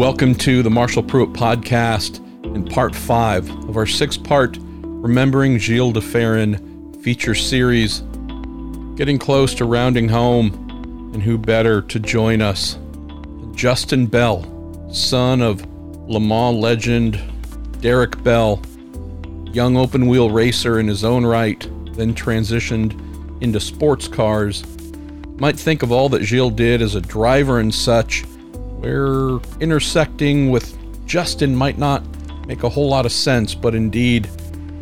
Welcome to the Marshall Pruett podcast in part five of our six part Remembering Gil de Ferran feature series. Getting close to rounding home, and who better to join us? Justin Bell, son of Le Mans legend Derek Bell, young open wheel racer in his own right, then transitioned into sports cars. Might think of all that Gil did as a driver and such where intersecting with Justin might not make a whole lot of sense, but indeed,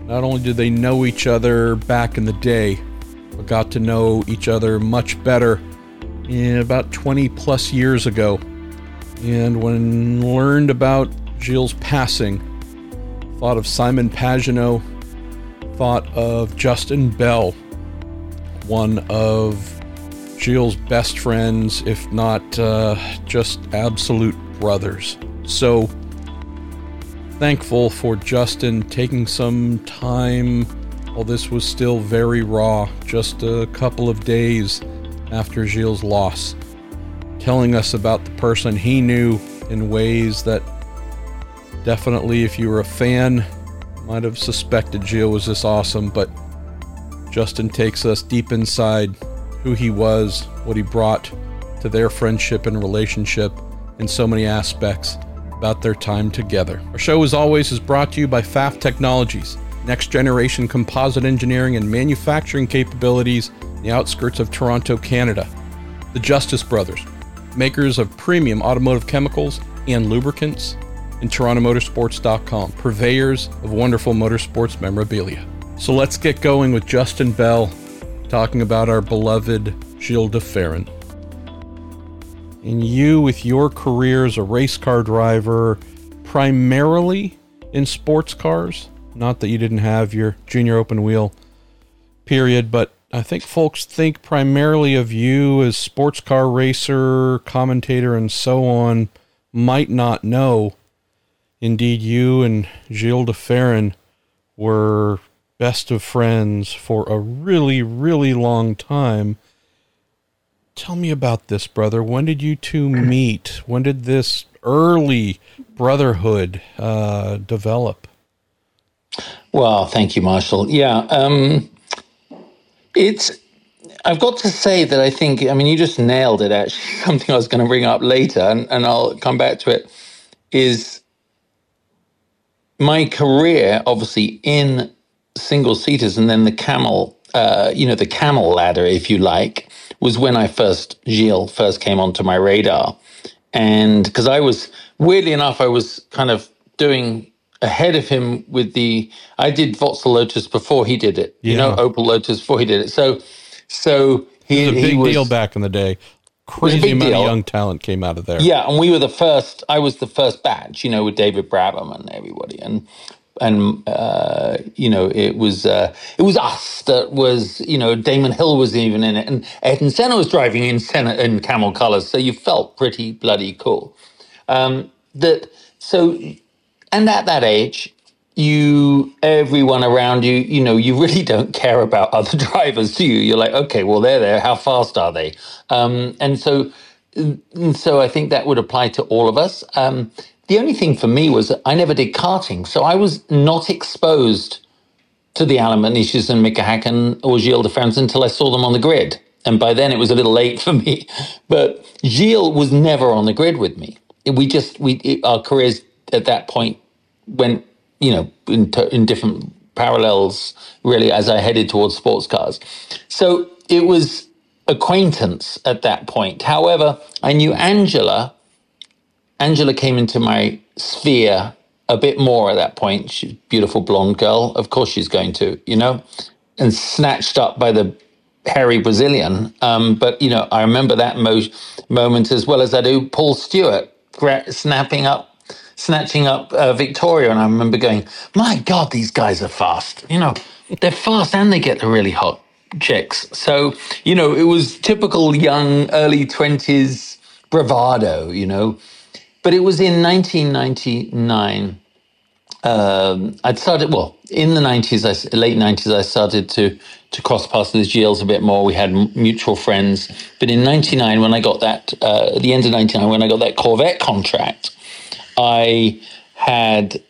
not only did they know each other back in the day, but got to know each other much better in about 20 plus years ago. And when learned about Gil's passing, thought of Simon Pagenaud, thought of Justin Bell, one of Gil's best friends, if not uh, just absolute brothers. So thankful for Justin taking some time while this was still very raw, just a couple of days after Gil's loss, telling us about the person he knew in ways that definitely, if you were a fan, might have suspected Gil was this awesome, but Justin takes us deep inside who he was, what he brought to their friendship and relationship in so many aspects about their time together. Our show, as always, is brought to you by Pfaff Technologies, next generation composite engineering and manufacturing capabilities in the outskirts of Toronto, Canada. The Justice Brothers, makers of premium automotive chemicals and lubricants, and TorontoMotorsports.com, purveyors of wonderful motorsports memorabilia. So let's get going with Justin Bell talking about our beloved Gil de Ferran. And you, with your career as a race car driver, primarily in sports cars, not that you didn't have your junior open wheel period, but I think folks think primarily of you as sports car racer, commentator, and so on, might not know. Indeed, you and Gil de Ferran were best of friends for a really, really long time. Tell me about this, brother. When did you two meet? When did this early brotherhood uh, develop? Well, thank you, Marshall. Yeah, um, it's. I've got to say that I think. I mean, you just nailed it. Actually, something I was going to bring up later, and, and I'll come back to it. Is my career obviously in single seaters and then the camel, uh, you know, the camel ladder, if you like, was when I first, Gil first came onto my radar. And because I was, weirdly enough, I was kind of doing ahead of him with the, I did Vauxhall Lotus before he did it, yeah. you know, Opel Lotus before he did it. So, so he, it was a big was, deal back in the day. Crazy amount deal. of young talent came out of there. Yeah, and we were the first. I was the first batch, you know, with David Brabham and everybody, and and uh, you know it was uh, it was us that was you know Damon Hill was even in it, and Ayrton Senna was driving in Senna in camel colors, so you felt pretty bloody cool. Um, that so, and at that age, you everyone around you, you know, you really don't care about other drivers, do you? You're like, okay, well they're there. How fast are they? Um, and so, and so I think that would apply to all of us. Um, the only thing for me was I never did karting, so I was not exposed to the Allan McNish and Mika Hakkinen or Gil de Ferran until I saw them on the grid. And by then it was a little late for me. But Gil was never on the grid with me. We just, we, it, our careers at that point went, you know, in, in different parallels, really, as I headed towards sports cars. So it was acquaintance at that point. However, I knew Angela Angela came into my sphere a bit more at that point. She's a beautiful blonde girl. Of course, she's going to, you know, and snatched up by the hairy Brazilian. Um, but, you know, I remember that mo- moment as well as I do Paul Stewart gra- snapping up, snatching up uh, Victoria. And I remember going, my God, these guys are fast. You know, they're fast and they get the really hot chicks. So, you know, it was typical young, early 20s bravado, you know but it was in 1999. Um, I'd started well in the 90s, I, late 90s. I started to to cross paths with Gil a bit more. We had mutual friends. But in 99, when I got that, uh, at the end of 99, when I got that Corvette contract, I had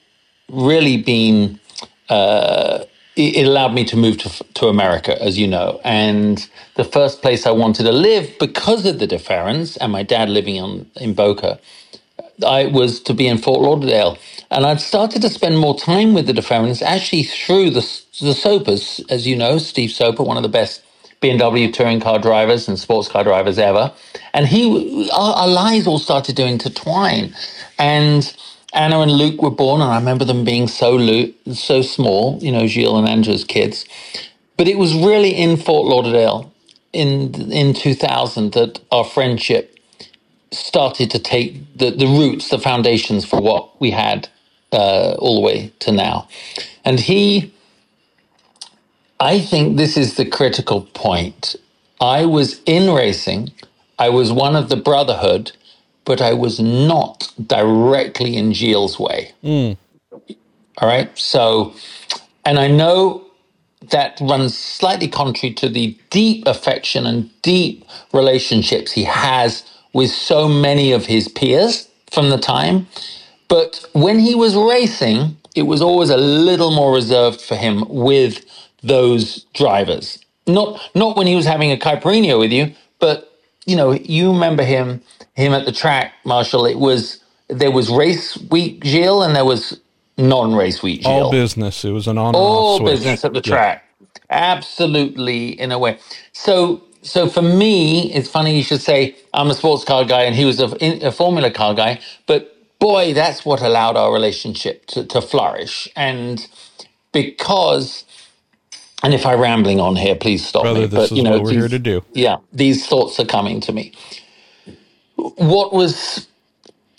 really been. Uh, it allowed me to move to, to America, as you know. And the first place I wanted to live, because of the de Ferrans and my dad living on, in Boca, I was to be in Fort Lauderdale. And I'd started to spend more time with the de Ferrans actually through the, the Sopers, as you know, Steve Soper, one of the best BMW touring car drivers and sports car drivers ever. And he, our, our lives all started to intertwine. And Anna and Luke were born, and I remember them being so so small, you know, Gil and Andrew's kids. But it was really in Fort Lauderdale in in 2000 that our friendship started to take the, the roots, the foundations for what we had uh, all the way to now. And he, I think this is the critical point. I was in racing. I was one of the brotherhood but I was not directly in Gil's way. Mm. All right. So, and I know that runs slightly contrary to the deep affection and deep relationships he has with so many of his peers from the time. But when he was racing, it was always a little more reserved for him with those drivers. Not not when he was having a caipirinha with you, but you know, you remember him him at the track, Marshall. It was there was race week Gil and there was non-race week Gil. All business. It was an on all business at the track. Absolutely, in a way. So so for me, it's funny you should say I'm a sports car guy and he was a, a Formula car guy, but boy, that's what allowed our relationship to, to flourish. And because and if I'm rambling on here, please stop Brother, me. But you know, what we're these, here to do. Yeah, these thoughts are coming to me. What was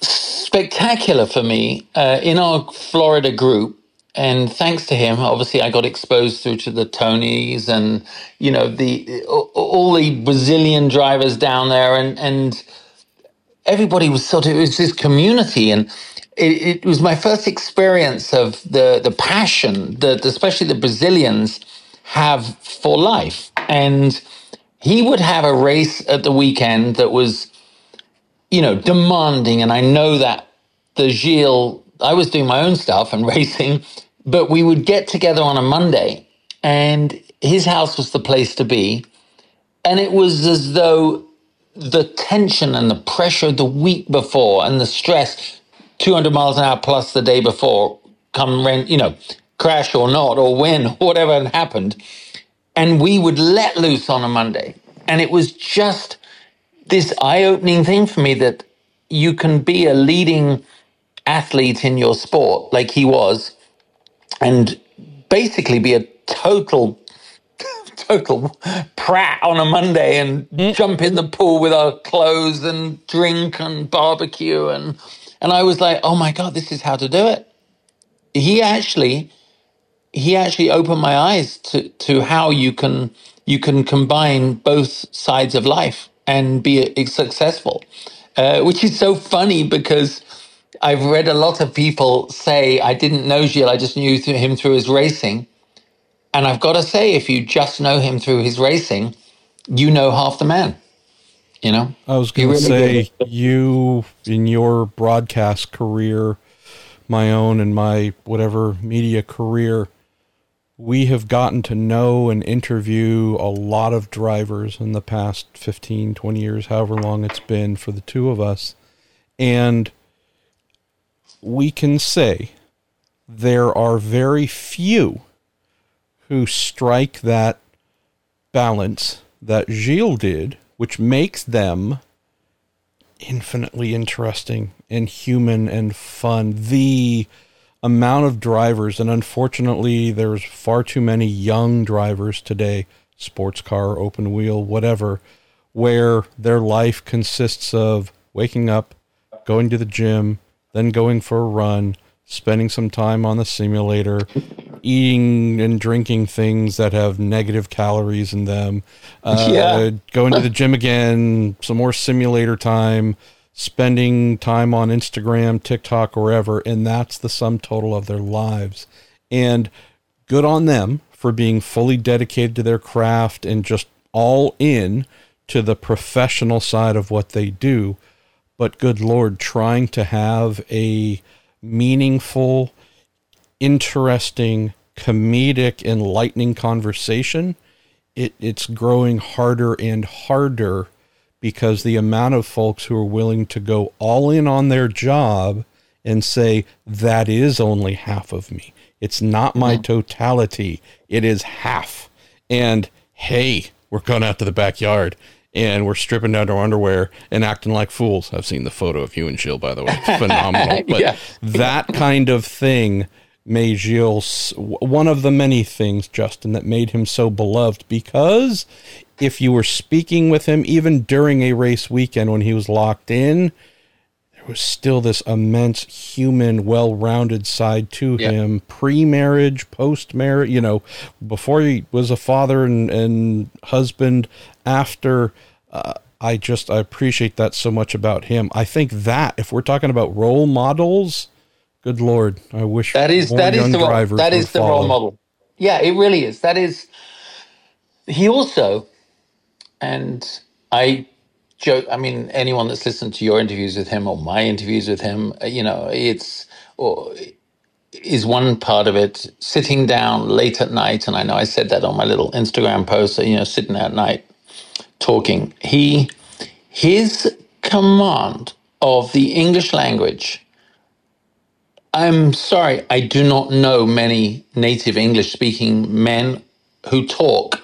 spectacular for me uh, in our Florida group, and thanks to him, obviously, I got exposed through to the Tonys and you know the all the Brazilian drivers down there, and and everybody was sort of it was this community and. It, it was my first experience of the the passion that especially the Brazilians have for life. And he would have a race at the weekend that was, you know, demanding. And I know that the Gil, I was doing my own stuff and racing, but we would get together on a Monday and his house was the place to be. And it was as though the tension and the pressure the week before and the stress, 200 miles an hour plus the day before, come, rent you know, crash or not, or win, whatever had happened. And we would let loose on a Monday. And it was just this eye opening thing for me that you can be a leading athlete in your sport, like he was, and basically be a total total prat on a Monday and mm. jump in the pool with our clothes and drink and barbecue and and I was like, oh my god, this is how to do it. He actually he actually opened my eyes to to how you can you can combine both sides of life and be successful, uh, which is so funny because I've read a lot of people say I didn't know Gil, I just knew him through his racing, and I've got to say, if you just know him through his racing, you know half the man. You know, I was going to really say you in your broadcast career, my own and my whatever media career we have gotten to know and interview a lot of drivers in the past 15, 20 years, however long it's been for the two of us. And we can say there are very few who strike that balance that Gil did, which makes them infinitely interesting and human and fun. The amount of drivers, and unfortunately, there's far too many young drivers today, sports car, open wheel, whatever, where their life consists of waking up, going to the gym, then going for a run, spending some time on the simulator, eating and drinking things that have negative calories in them, uh, yeah. going to the gym again, some more simulator time spending time on Instagram, TikTok, wherever, and that's the sum total of their lives. And good on them for being fully dedicated to their craft and just all in to the professional side of what they do. But good Lord, trying to have a meaningful, interesting, comedic, enlightening conversation, it, it's growing harder and harder because the amount of folks who are willing to go all in on their job and say, that is only half of me. It's not my mm-hmm. totality. It is half. And hey, we're going out to the backyard and we're stripping down to our underwear and acting like fools. I've seen the photo of you and Jill, by the way. It's phenomenal. But yeah. that kind of thing made Gil one of the many things, Justin, that made him so beloved because if you were speaking with him, even during a race weekend when he was locked in, there was still this immense human, well rounded side to yep. him pre marriage, post marriage, you know, before he was a father and, and husband, after. Uh, I just I appreciate that so much about him. I think that if we're talking about role models, good lord, I wish that is that is the role, that is the role model. Yeah, it really is. That is. He also and I joke. I mean, anyone that's listened to your interviews with him or my interviews with him, uh, you know, it's or is one part of it. Sitting down late at night, and I know I said that on my little Instagram post. You know, sitting at night talking. He his command of the English language. I'm sorry, I do not know many native English speaking men who talk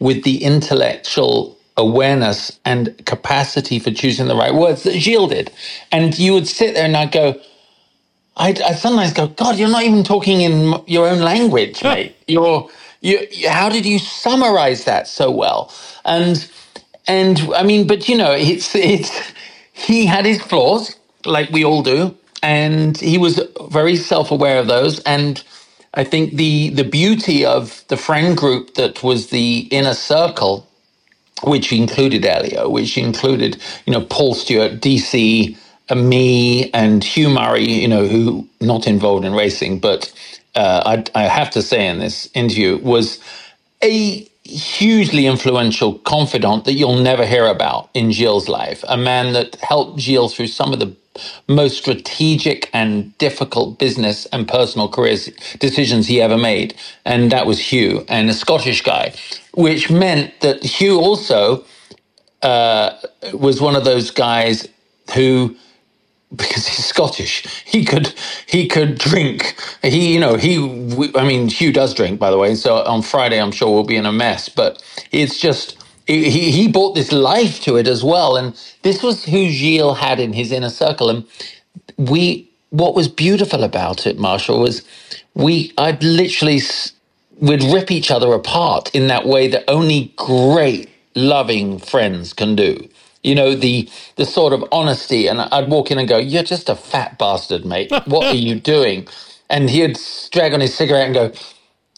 with the intellectual awareness and capacity for choosing the right words that Gil did. And you would sit there and I'd go, I'd, i sometimes go, God, you're not even talking in your own language, mate. You're, you, how did you summarize that so well? And, and I mean, but you know, it's, it's, he had his flaws, like we all do, and he was very self aware of those. And I think the, the beauty of the friend group that was the inner circle which included Elio, which included, you know, Paul Stewart, DC, me, and Hugh Murray, you know, who not involved in racing, but uh, I, I have to say in this interview was a hugely influential confidant that you'll never hear about in Gil's life, a man that helped Gil through some of the most strategic and difficult business and personal career decisions he ever made. And that was Hugh, and a Scottish guy, which meant that Hugh also uh, was one of those guys who because he's Scottish. He could he could drink. He you know he I mean Hugh does drink by the way. So on Friday I'm sure we'll be in a mess. But it's just he he brought this life to it as well. And this was who Gil had in his inner circle. And we what was beautiful about it, Marshall, was we I'd literally we'd rip each other apart in that way that only great loving friends can do you know the the sort of honesty. And i'd walk in and go you're just a fat bastard mate. What are you doing? And he'd drag on his cigarette and go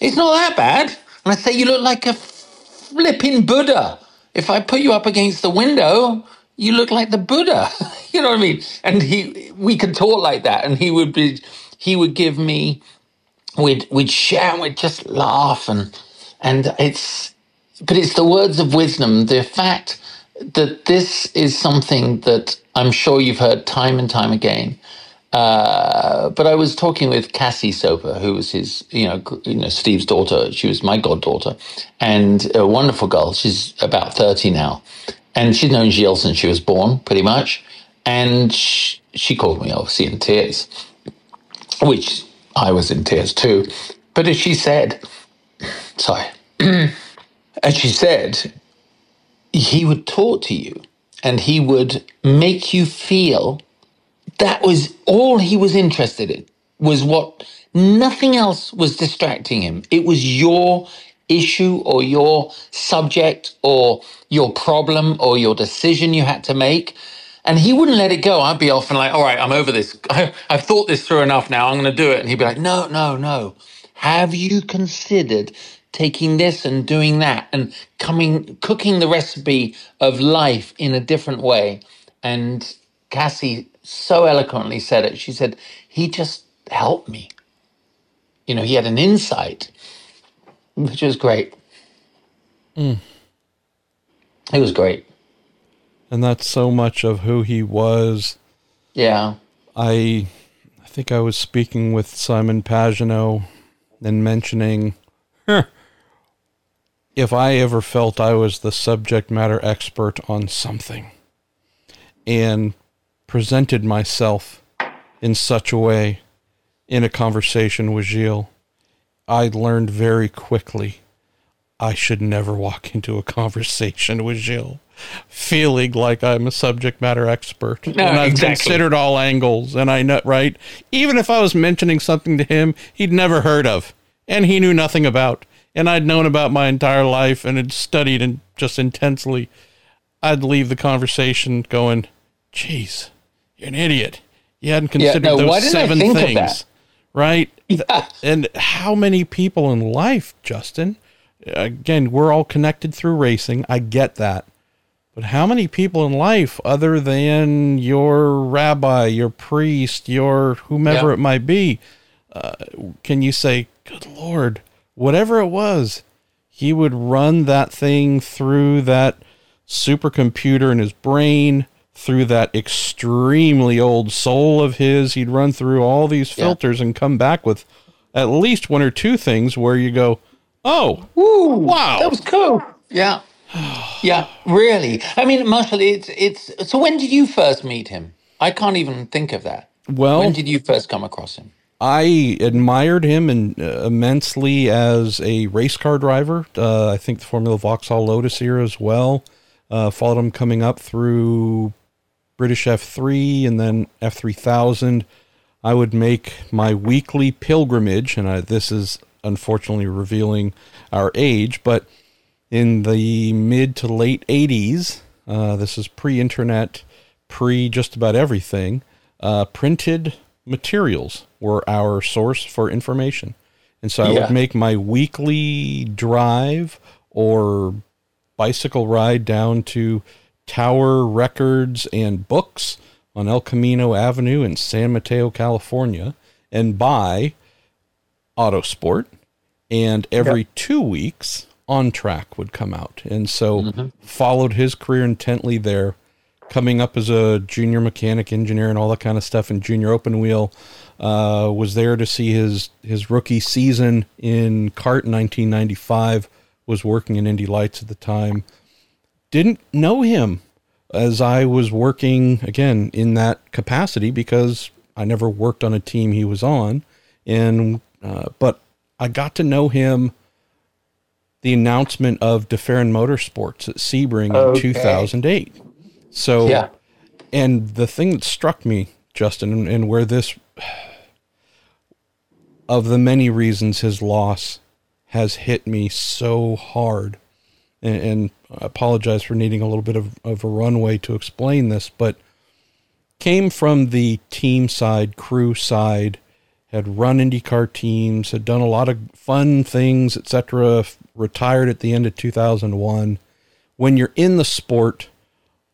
it's not that bad. And i'd say you look like a flipping buddha. If i put you up against the window you look like the buddha. You know what i mean? And he we could talk like that. And he would be he would give me we'd we'd share and we'd just laugh. And and it's but it's the words of wisdom. The fact that this is something that I'm sure you've heard time and time again. Uh, but I was talking with Cassie Soper, who was his, you know, you know, Steve's daughter. She was my goddaughter, and a wonderful girl. She's about thirty now, and she's known Gil since she was born, pretty much. And she, she called me, obviously, in tears, which I was in tears too. But as she said, sorry, as she said, he would talk to you and he would make you feel that was all he was interested in was what nothing else was distracting him. It was your issue or your subject or your problem or your decision you had to make. And he wouldn't let it go. I'd be off and like, all right, I'm over this. I, have thought this through enough now. I'm going to do it. And he'd be like, no, no, no. Have you considered taking this and doing that and coming cooking the recipe of life in a different way and cassie so eloquently said it she said he just helped me you know he had an insight which was great mm. it was great and that's so much of who he was. Yeah. I I think I was speaking with Simon Pagenaud and mentioning huh, if I ever felt I was the subject matter expert on something and presented myself in such a way in a conversation with Gil, I learned very quickly I should never walk into a conversation with Gil feeling like I'm a subject matter expert. No, and I've exactly. considered all angles and I know right. Even if I was mentioning something to him he'd never heard of and he knew nothing about and I'd known about my entire life and had studied and just intensely, I'd leave the conversation going, Jeez, you're an idiot. You hadn't considered no, why those seven things. Right? Yeah. And how many people in life, Justin? Again, we're all connected through racing. I get that. But how many people in life, other than your rabbi, your priest, your whomever Yeah. it might be, uh, can you say, Good Lord, whatever it was, he would run that thing through that supercomputer in his brain, through that extremely old soul of his. He'd run through all these Yeah. filters and come back with at least one or two things where you go, Oh, Ooh, Wow. that was cool. Yeah, yeah, really. I mean, Marshall, it's it's. So when did you first meet him? I can't even think of that. well, When did you first come across him? I admired him in, uh, immensely as a race car driver. Uh, I think the Formula Vauxhall Lotus era as well. Uh, followed him coming up through British F3 and then F3000. I would make my weekly pilgrimage, and I, this is unfortunately revealing our age, but in the mid to late 80s, uh, this is pre internet, pre just about everything, uh, printed materials were our source for information. And so I Yeah. would make my weekly drive or bicycle ride down to Tower Records and Books on El Camino Avenue in San Mateo, California, and buy Autosport. And every two weeks, On Track would come out. And so mm-hmm. followed his career intently there, coming up as a junior mechanic engineer and all that kind of stuff in junior open wheel. Uh, was there to see his, his rookie season in cart in 1995. Was working in Indy Lights at the time. Didn't know him as I was working again in that capacity because I never worked on a team he was on, and uh, but I got to know him. The announcement of de Ferran Motorsports at Sebring Okay. in 2008. So, Yeah. and the thing that struck me, Justin, and, and where this, of the many reasons his loss has hit me so hard, and, and I apologize for needing a little bit of, of a runway to explain this, but came from the team side, crew side, had run IndyCar teams, had done a lot of fun things, etc. Retired at the end of 2001. When you're in the sport,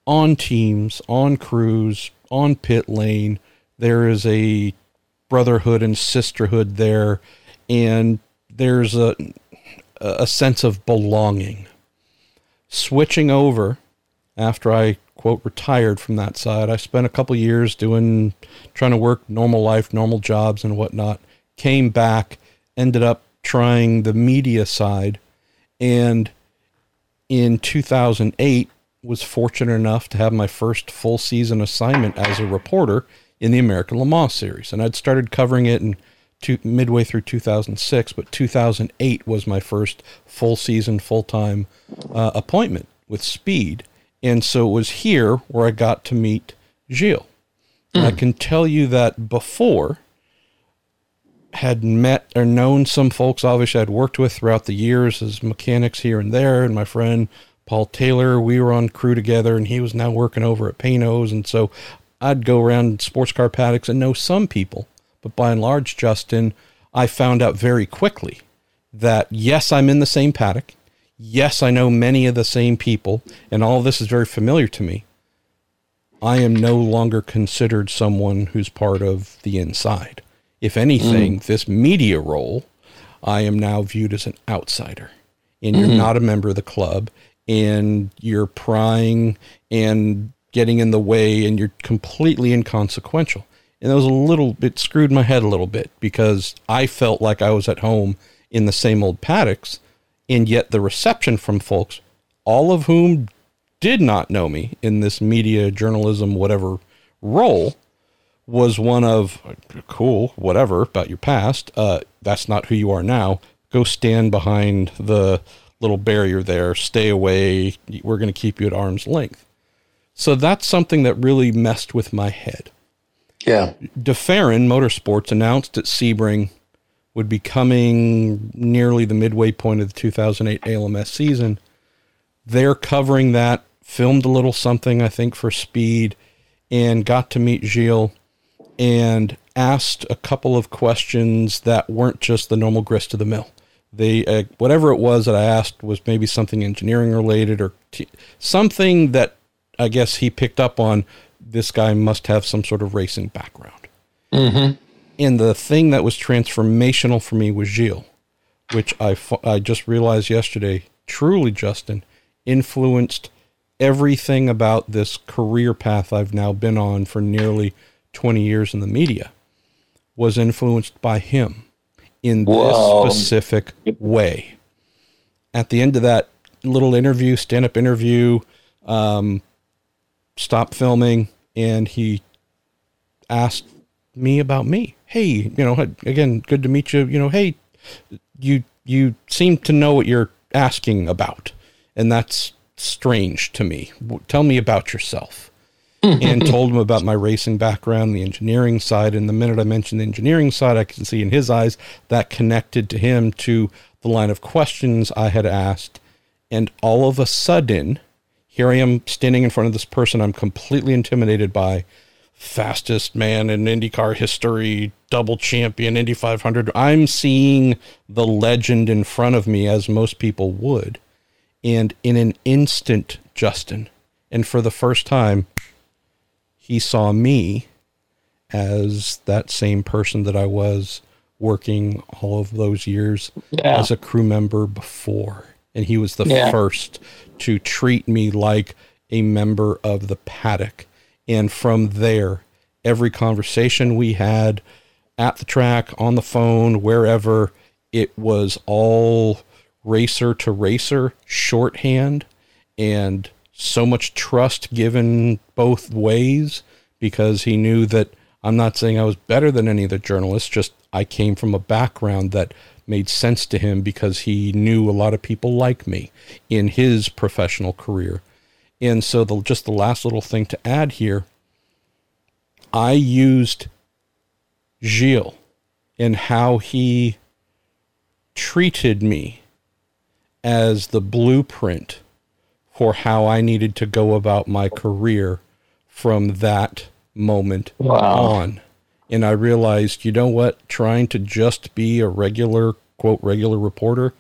on teams, on crews, on pit lane, there is a brotherhood and sisterhood there, and there's a a sense of belonging. Switching over after I quote retired from that side, I spent a couple years doing trying to work normal life, normal jobs and whatnot. Came back, ended up trying the media side, and in 2008 was fortunate enough to have my first full season assignment as a reporter in the American Le Mans series, and I'd started covering it in two, midway through 2006, but 2008 was my first full season, full time uh, appointment with Speed, and so it was here where I got to meet Gil. And I can tell you that before had met or known some folks obviously I'd worked with throughout the years as mechanics here and there and my friend Paul Taylor we were on crew together and he was now working over at Panoz and so I'd go around sports car paddocks and know some people but by and large Justin I found out very quickly that yes I'm in the same paddock yes I know many of the same people and all of this is very familiar to me I am no longer considered someone who's part of the inside. If anything, mm. this media role, I am now viewed as an outsider. And you're mm-hmm. not a member of the club. And you're prying and getting in the way and you're completely inconsequential. And that was a little bit screwed my head a little bit because I felt like I was at home in the same old paddocks. And yet the reception from folks, all of whom did not know me in this media, journalism, whatever role, was one of cool, whatever about your past. Uh, that's not who you are now. Go stand behind the little barrier there. Stay away. We're going to keep you at arm's length. So that's something that really messed with my head. Yeah. de Ferran Motorsports announced that Sebring would be coming nearly the midway point of the 2008 ALMS season. They're covering that, filmed a little something, I think, for Speed, and got to meet Gil and asked a couple of questions that weren't just the normal grist of the mill. They uh, whatever it was that I asked was maybe something engineering related or t- something that I guess he picked up on. This guy must have some sort of racing background. Mm-hmm. And the thing that was transformational for me was Gil, which I I just realized yesterday. Truly, Justin influenced everything about this career path I've now been on for nearly 20 years in the media was influenced by him in Whoa. this specific way. At the end of that little interview, stand up interview, um, stopped filming, and he asked me about me. Hey, you know, again, good to meet you. You know, hey, you you seem to know what you're asking about, and that's strange to me. Tell me about yourself and told him about my racing background, the engineering side. And the minute I mentioned the engineering side, I could see in his eyes that connected to him to the line of questions I had asked. And all of a sudden, here I am standing in front of this person I'm completely intimidated by. Fastest man in IndyCar history, double champion, Indy 500. I'm seeing the legend in front of me as most people would. And in an instant, Justin, and for the first time, he saw me as that same person that I was working all of those years yeah. as a crew member before. And he was the yeah. first to treat me like a member of the paddock. And from there, every conversation we had at the track, on the phone, wherever, it was all racer to racer shorthand. And so much trust given both ways because he knew that I'm not saying I was better than any of the journalists, just I came from a background that made sense to him because he knew a lot of people like me in his professional career. And so the just the last little thing to add here, I used Gil and how he treated me as the blueprint for how I needed to go about my career from that moment wow. on. And I realized, you know what? Trying to just be a regular, quote, regular reporter,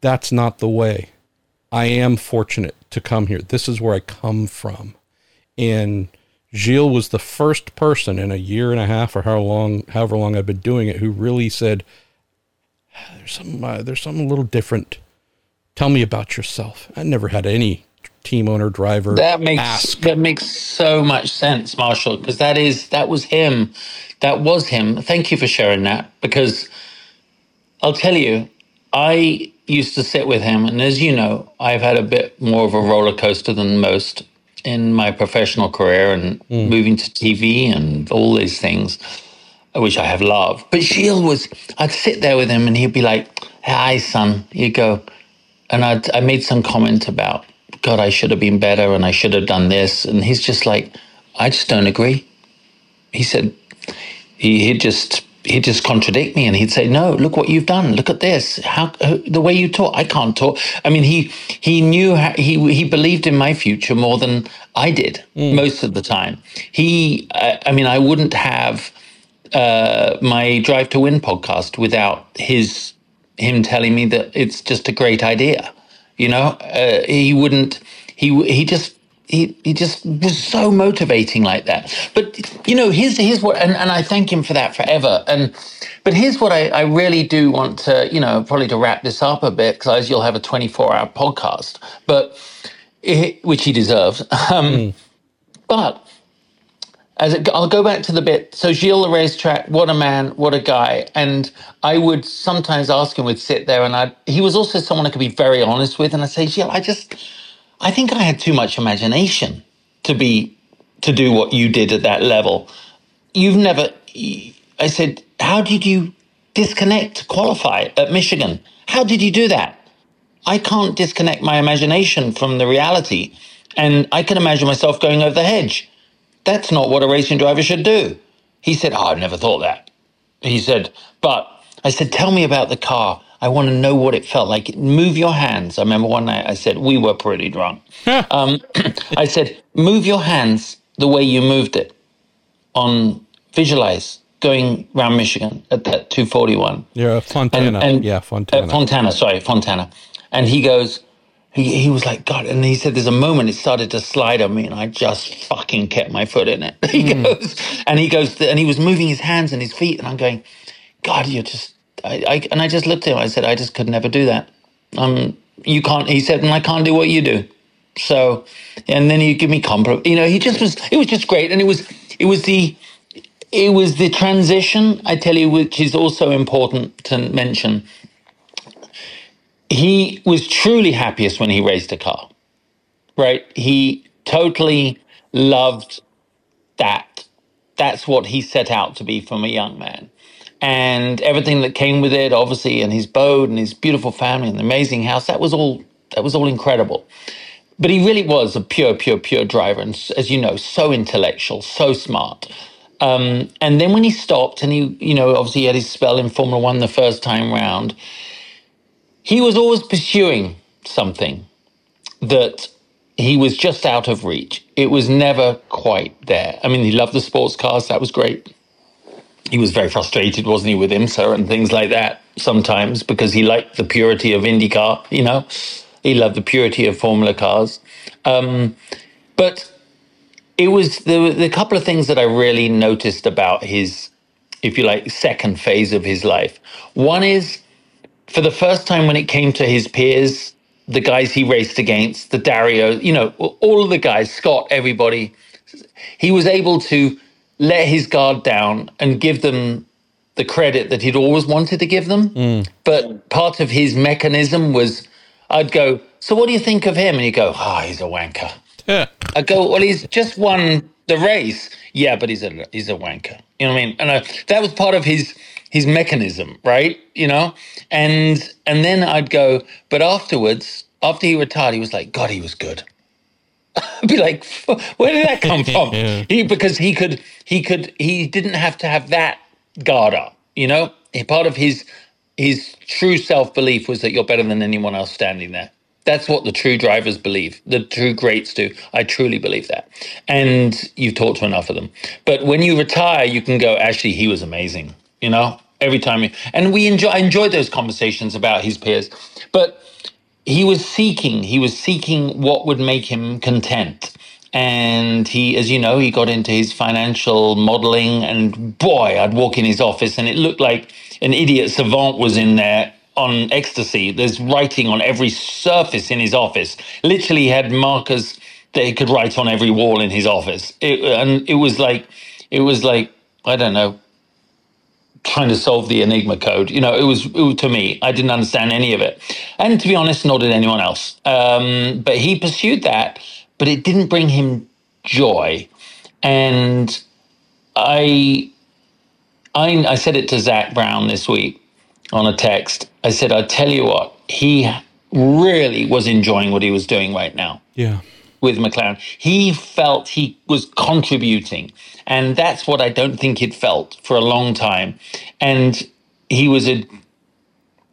that's not the way. I am fortunate to come here. This is where I come from. And Gil was the first person in a year and a half or how long, however long I've been doing it, who really said, "There's some, uh, there's something a little different Tell me about yourself. I never had any team owner driver that makes ask. that makes so much sense marshall because that is that was him that was him thank you for sharing that because i'll tell you i used to sit with him and as you know i've had a bit more of a roller coaster than most in my professional career and mm. moving to tv and all these things which i have loved but Gil was i'd sit there with him and he'd be like hi son he'd go and I'd, I made some comment about, God, I should have been better and I should have done this. And he's just like, I just don't agree. He said, he, he'd just, he'd just contradict me and he'd say, no, look what you've done. Look at this. How, the way you talk, I can't talk. I mean, he, he knew, how, he, he believed in my future more than I did mm. most of the time. He, I, I mean, I wouldn't have, uh, my Drive to Win podcast without his him telling me that it's just a great idea. You know, uh, he wouldn't. He he just he, he just was so motivating like that. But you know, here's here's what, and, and I thank him for that forever. And but here's what I, I really do want to, you know, probably to wrap this up a bit because you'll have a 24 hour podcast, but it, which he deserves. Um, mm. But as it, I'll go back to the bit. So Gil the racetrack, what a man, what a guy. And I would sometimes ask him, would sit there, and I he was also someone I could be very honest with, and I say, Gil, I just I think I had too much imagination to be to do what you did at that level. You've never. I said, how did you disconnect qualify at Michigan? How did you do that? I can't disconnect my imagination from the reality, and I can imagine myself going over the hedge. That's not what a racing driver should do. He said, oh, I've never thought that. He said, but I said, tell me about the car. I want to know what it felt like. Move your hands. I remember one night I said, we were pretty drunk. um, I said, move your hands the way you moved it on visualize going around Michigan at that 241. Yeah, Fontana. And, and, yeah, Fontana. Uh, Fontana, sorry, Fontana. And he goes, he, he was like, God, and he said, there's a moment it started to slide on me, and I just fucking kept my foot in it. he mm. goes, and he goes, and he was moving his hands and his feet, and I'm going, God, you're just I, I, and I just looked at him. I said, I just could never do that. Um, you can't. He said, and I can't do what you do. So, and then he give me compliment. You know, he just was. It was just great, and it was. It was the. It was the transition. I tell you, which is also important to mention. He was truly happiest when he raced a car, right? He totally loved that. That's what he set out to be from a young man and everything that came with it, obviously, and his boat and his beautiful family and the amazing house. That was all. That was all incredible. But he really was a pure, pure, pure driver, and as you know, so intellectual, so smart. Um, and then when he stopped, and he, you know, obviously he had his spell in Formula One the first time round, he was always pursuing something that he was just out of reach. It was never quite there. I mean, he loved the sports cars, that was great he was very frustrated, wasn't he, with IMSA and things like that sometimes because he liked the purity of IndyCar, you know, he loved the purity of Formula cars. Um, but it was the, the couple of things that I really noticed about his, if you like, second phase of his life. One is for the first time when it came to his peers, the guys he raced against, the Dario, you know, all of the guys, Scott, everybody, he was able to let his guard down and give them the credit that he'd always wanted to give them. Mm. But part of his mechanism was I'd go, So what do you think of him? And he'd go, Oh, he's a wanker. Yeah. I go, Well, he's just won the race. Yeah, but he's a he's a wanker. You know what I mean? And I, that was part of his his mechanism, right? You know? And and then I'd go, but afterwards, after he retired, he was like, God, he was good. I'd be like, where did that come from? yeah. He because he could he could he didn't have to have that guard up. You know, part of his his true self belief was that you're better than anyone else standing there. That's what the true drivers believe. The true greats do. I truly believe that. And you've talked to enough of them. But when you retire, you can go, actually, he was amazing. You know, every time. And we enjoy, I enjoyed those conversations about his peers. But he was seeking, he was seeking what would make him content. And he, as you know, he got into his financial modeling. And boy, I'd walk in his office and it looked like an idiot savant was in there on ecstasy. There's writing on every surface in his office. Literally, he had markers that he could write on every wall in his office. It, and it was like, it was like, I don't know, trying to solve the Enigma code. You know, it was, it to me, I didn't understand any of it, and to be honest, nor did anyone else. Um, but he pursued that, but it didn't bring him joy, and I, I, I said it to Zak Brown this week on a text. I said, I tell you what, he really was enjoying what he was doing right now. Yeah with McLaren. He felt he was contributing. And that's what I don't think he'd felt for a long time. And he was a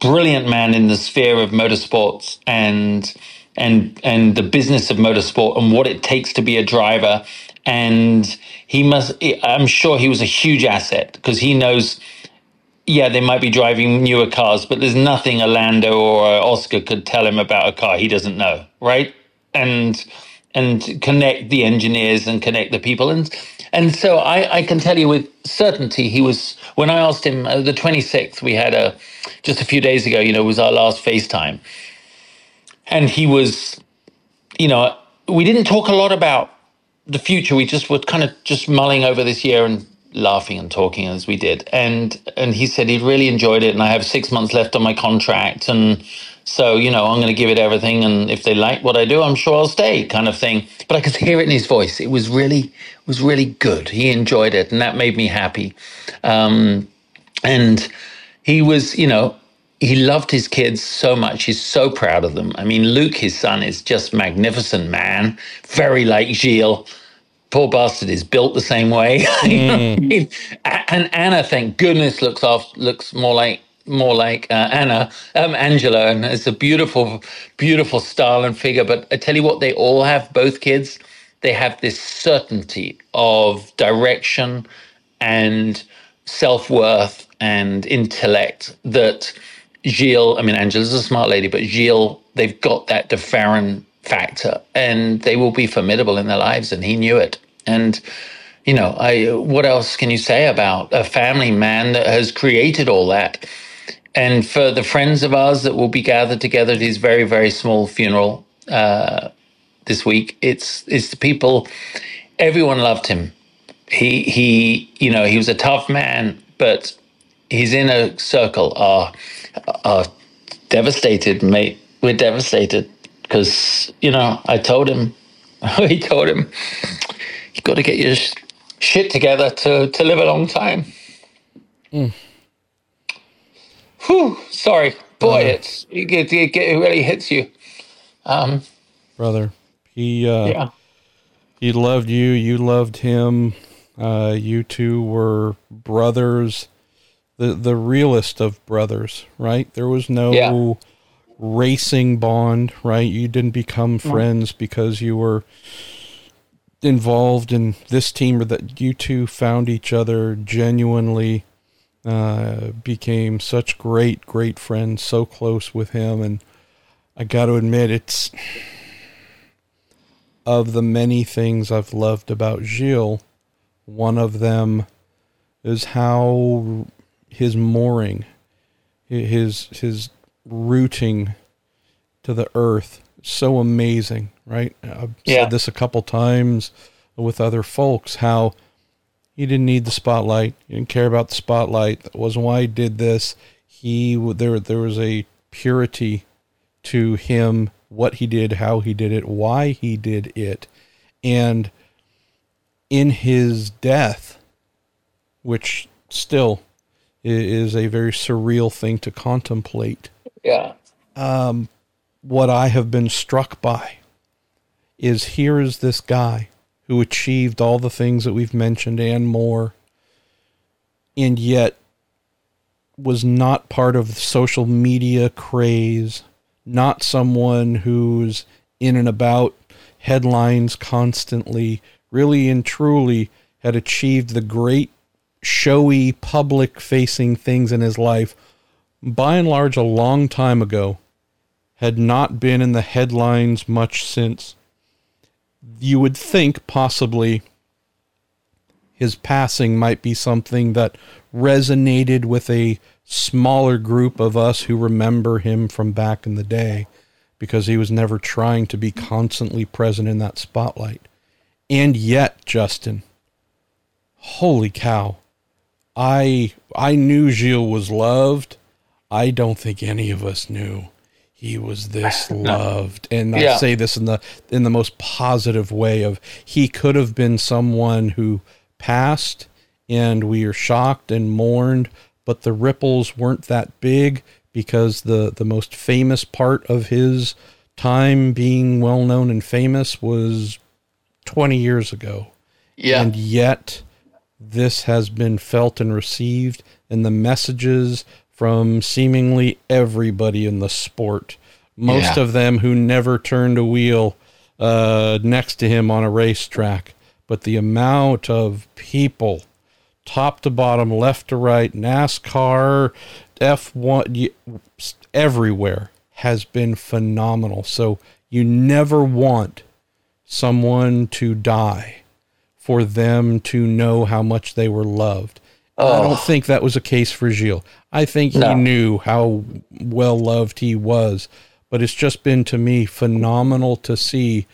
brilliant man in the sphere of motorsports and and and the business of motorsport and what it takes to be a driver and he must i'm sure he was a huge asset because he knows yeah they might be driving newer cars but there's nothing a lando or a oscar could tell him about a car he doesn't know right and and connect the engineers and connect the people. And and so I, I can tell you with certainty he was when I asked him uh, the 26th we had a just a few days ago. You know, was our last FaceTime, and he was, you know, we didn't talk a lot about the future. We just were kind of just mulling over this year and laughing and talking as we did. And and he said he really enjoyed it, and I have six months left on my contract, and so you know I'm going to give it everything. And if they like what I do, I'm sure I'll stay, kind of thing. But I could hear it in his voice. It was really was really good. He enjoyed it, and that made me happy. Um, and he was, you know. He loved his kids so much. He's so proud of them. I mean, Luke, his son, is just magnificent man, very like Gil poor bastard is built the same way. Mm. and Anna, thank goodness, looks off looks more like more like uh, Anna, um, Angela, and it's a beautiful, beautiful style and figure. But I tell you what, they all have both kids. They have this certainty of direction and self worth and intellect that Gil. I mean, Angela's a smart lady, but Gil, they've got that de Ferran factor and they will be formidable in their lives and he knew it and you know i what else can you say about a family man that has created all that and for the friends of ours that will be gathered together at his very very small funeral uh, this week it's it's the people everyone loved him he he you know he was a tough man but his inner circle are are devastated mate we're devastated because you know I told him, he told him, you got to get your shit together to to live a long time. Mm. Whew, sorry, boy, uh, it's it, it, it, really hits you, um, brother. He uh, yeah. he loved you. You loved him. Uh, you two were brothers, the the realest of brothers, right? There was no. Yeah racing bond, right? You didn't become friends because you were involved in this team or that you two found each other genuinely uh, became such great great friends so close with him and i got to admit it's of the many things i've loved about Gil one of them is how his mooring his his rooting to the earth so amazing, right? I've yeah. said this a couple times with other folks how he didn't need the spotlight. He didn't care about the spotlight. That wasn't why he did this. He there there was a purity to him, what he did, how he did it, why he did it, and in his death, which still is a very surreal thing to contemplate. Yeah. Um, what I have been struck by is here is this guy who achieved all the things that we've mentioned and more, and yet was not part of the social media craze, not someone who's in and about headlines constantly, really and truly had achieved the great showy public facing things in his life by and large a long time ago, had not been in the headlines much since. You would think possibly his passing might be something that resonated with a smaller group of us who remember him from back in the day because he was never trying to be constantly present in that spotlight. And yet, Justin, holy cow. I I knew Gil was loved I don't think any of us knew he was this loved. And yeah. i say this in the in the most positive way of he could have been someone who passed and we are shocked and mourned but the ripples weren't that big because the the most famous part of his time being well known and famous was 20 years ago. Yeah. And yet this has been felt and received and the messages from seemingly everybody in the sport. Most yeah. of them who never turned a wheel uh, next to him on a racetrack. But the amount of people, top to bottom, left to right, NASCAR, F1, everywhere, has been phenomenal. So you never want someone to die for them to know how much they were loved. Oh. I don't think that was a case for Gil. I think no. he knew how well loved he was, but it's just been to me phenomenal to see.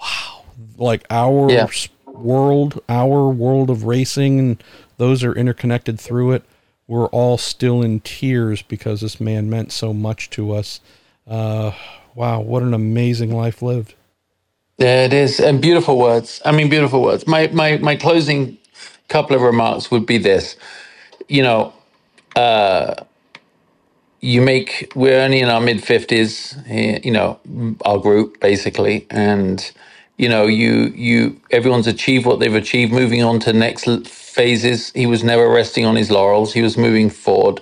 Wow, like our yeah. world, our world of racing, and those are interconnected through it. We're all still in tears because this man meant so much to us. Uh, wow, what an amazing life lived. Yeah, it is, and beautiful words. I mean, beautiful words. My my my closing couple of remarks would be this: you know, uh, you make we're only in our mid fifties, you know, our group basically, and you know, you you everyone's achieved what they've achieved, moving on to next phases. He was never resting on his laurels. He was moving forward.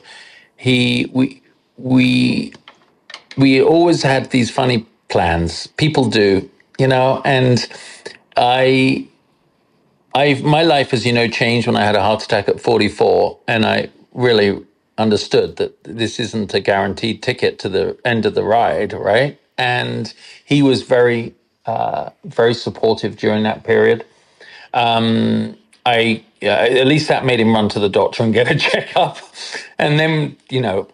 He we we we always had these funny plans. People do you know, and I, I, my life, as you know, changed when I had a heart attack at 44, and I really understood that this isn't a guaranteed ticket to the end of the ride, right? And he was very, uh, very supportive during that period. Um, I yeah, at least that made him run to the doctor and get a checkup, and then you know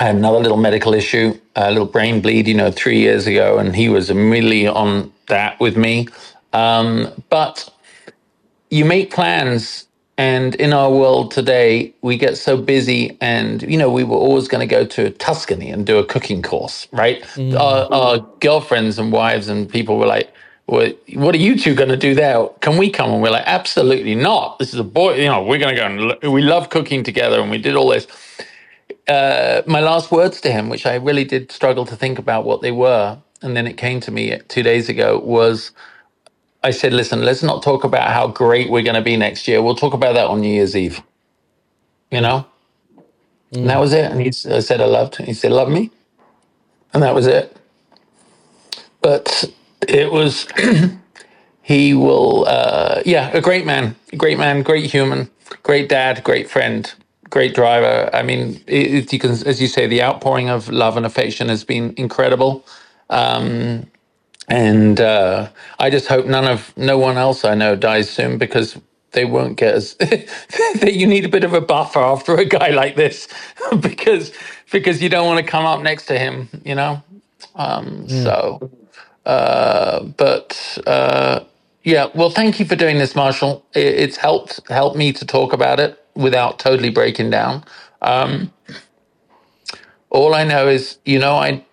I had another little medical issue, a little brain bleed, you know, three years ago, and he was immediately on that with me. Um, but you make plans, and in our world today, we get so busy, and you know, we were always going to go to Tuscany and do a cooking course, right? Mm-hmm. Our, our, girlfriends and wives and people were like, well, what are you two going to do there? Can we come? And we're like, absolutely not. This is a boy, you know, we're going to go and we love cooking together, and we did all this uh, my last words to him, which I really did struggle to think about what they were, and then it came to me two days ago, was I said, listen, let's not talk about how great we're going to be next year. We'll talk about that on New Year's Eve. You know? Mm. And that was it. And he I said, I loved. He said, love me. And that was it. But it was, he will, uh, yeah, a great man, a great man, great human, great dad, great friend great driver. I mean, it, you can, as you say, the outpouring of love and affection has been incredible. Um, and uh, I just hope none of no one else I know dies soon because they won't get as you need a bit of a buffer after a guy like this because because you don't want to come up next to him, you know. Um, mm. So, uh, but uh, yeah, well, thank you for doing this, Marshall. It, it's helped helped me to talk about it without totally breaking down. Um, all I know is, you know, I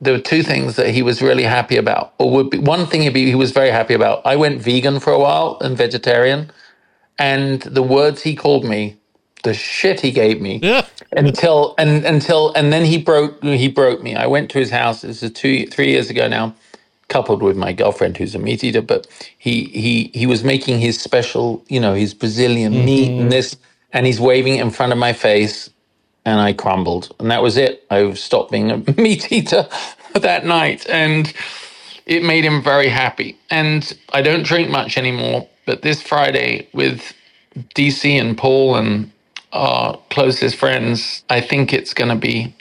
there were two things that he was really happy about, or would be one thing be, he was very happy about. I went vegan for a while and vegetarian, and the words he called me, the shit he gave me, yeah. until and until and then he broke he broke me. I went to his house. This is two three years ago now coupled with my girlfriend who's a meat eater, but he he he was making his special, you know, his Brazilian mm-hmm. meat and this, and he's waving it in front of my face, and I crumbled, and that was it. I stopped being a meat eater that night, and it made him very happy. And I don't drink much anymore, but this Friday with DC and Paul and our closest friends, I think it's going to be.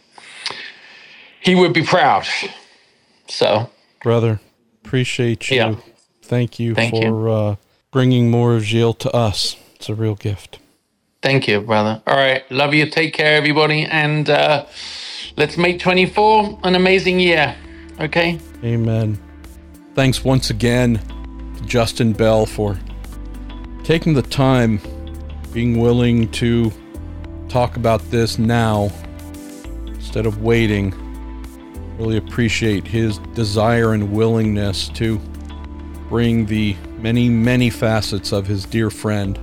He would be proud. So brother. Appreciate you. Yeah. Thank you Thank for you. Uh, bringing more of Gil to us. It's a real gift. Thank you, brother. All right. Love you. Take care, everybody. And uh, let's make 24 an amazing year. Okay? Amen. Thanks once again to Justin Bell for taking the time, being willing to talk about this now instead of waiting really appreciate his desire and willingness to bring the many, many facets of his dear friend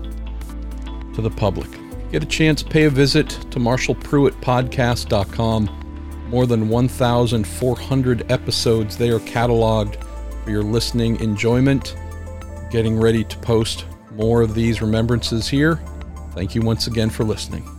to the public. Get a chance, pay a visit to marshallpruettpodcast.com. More than 1,400 episodes they are cataloged for your listening enjoyment. Getting ready to post more of these remembrances here. Thank you once again for listening.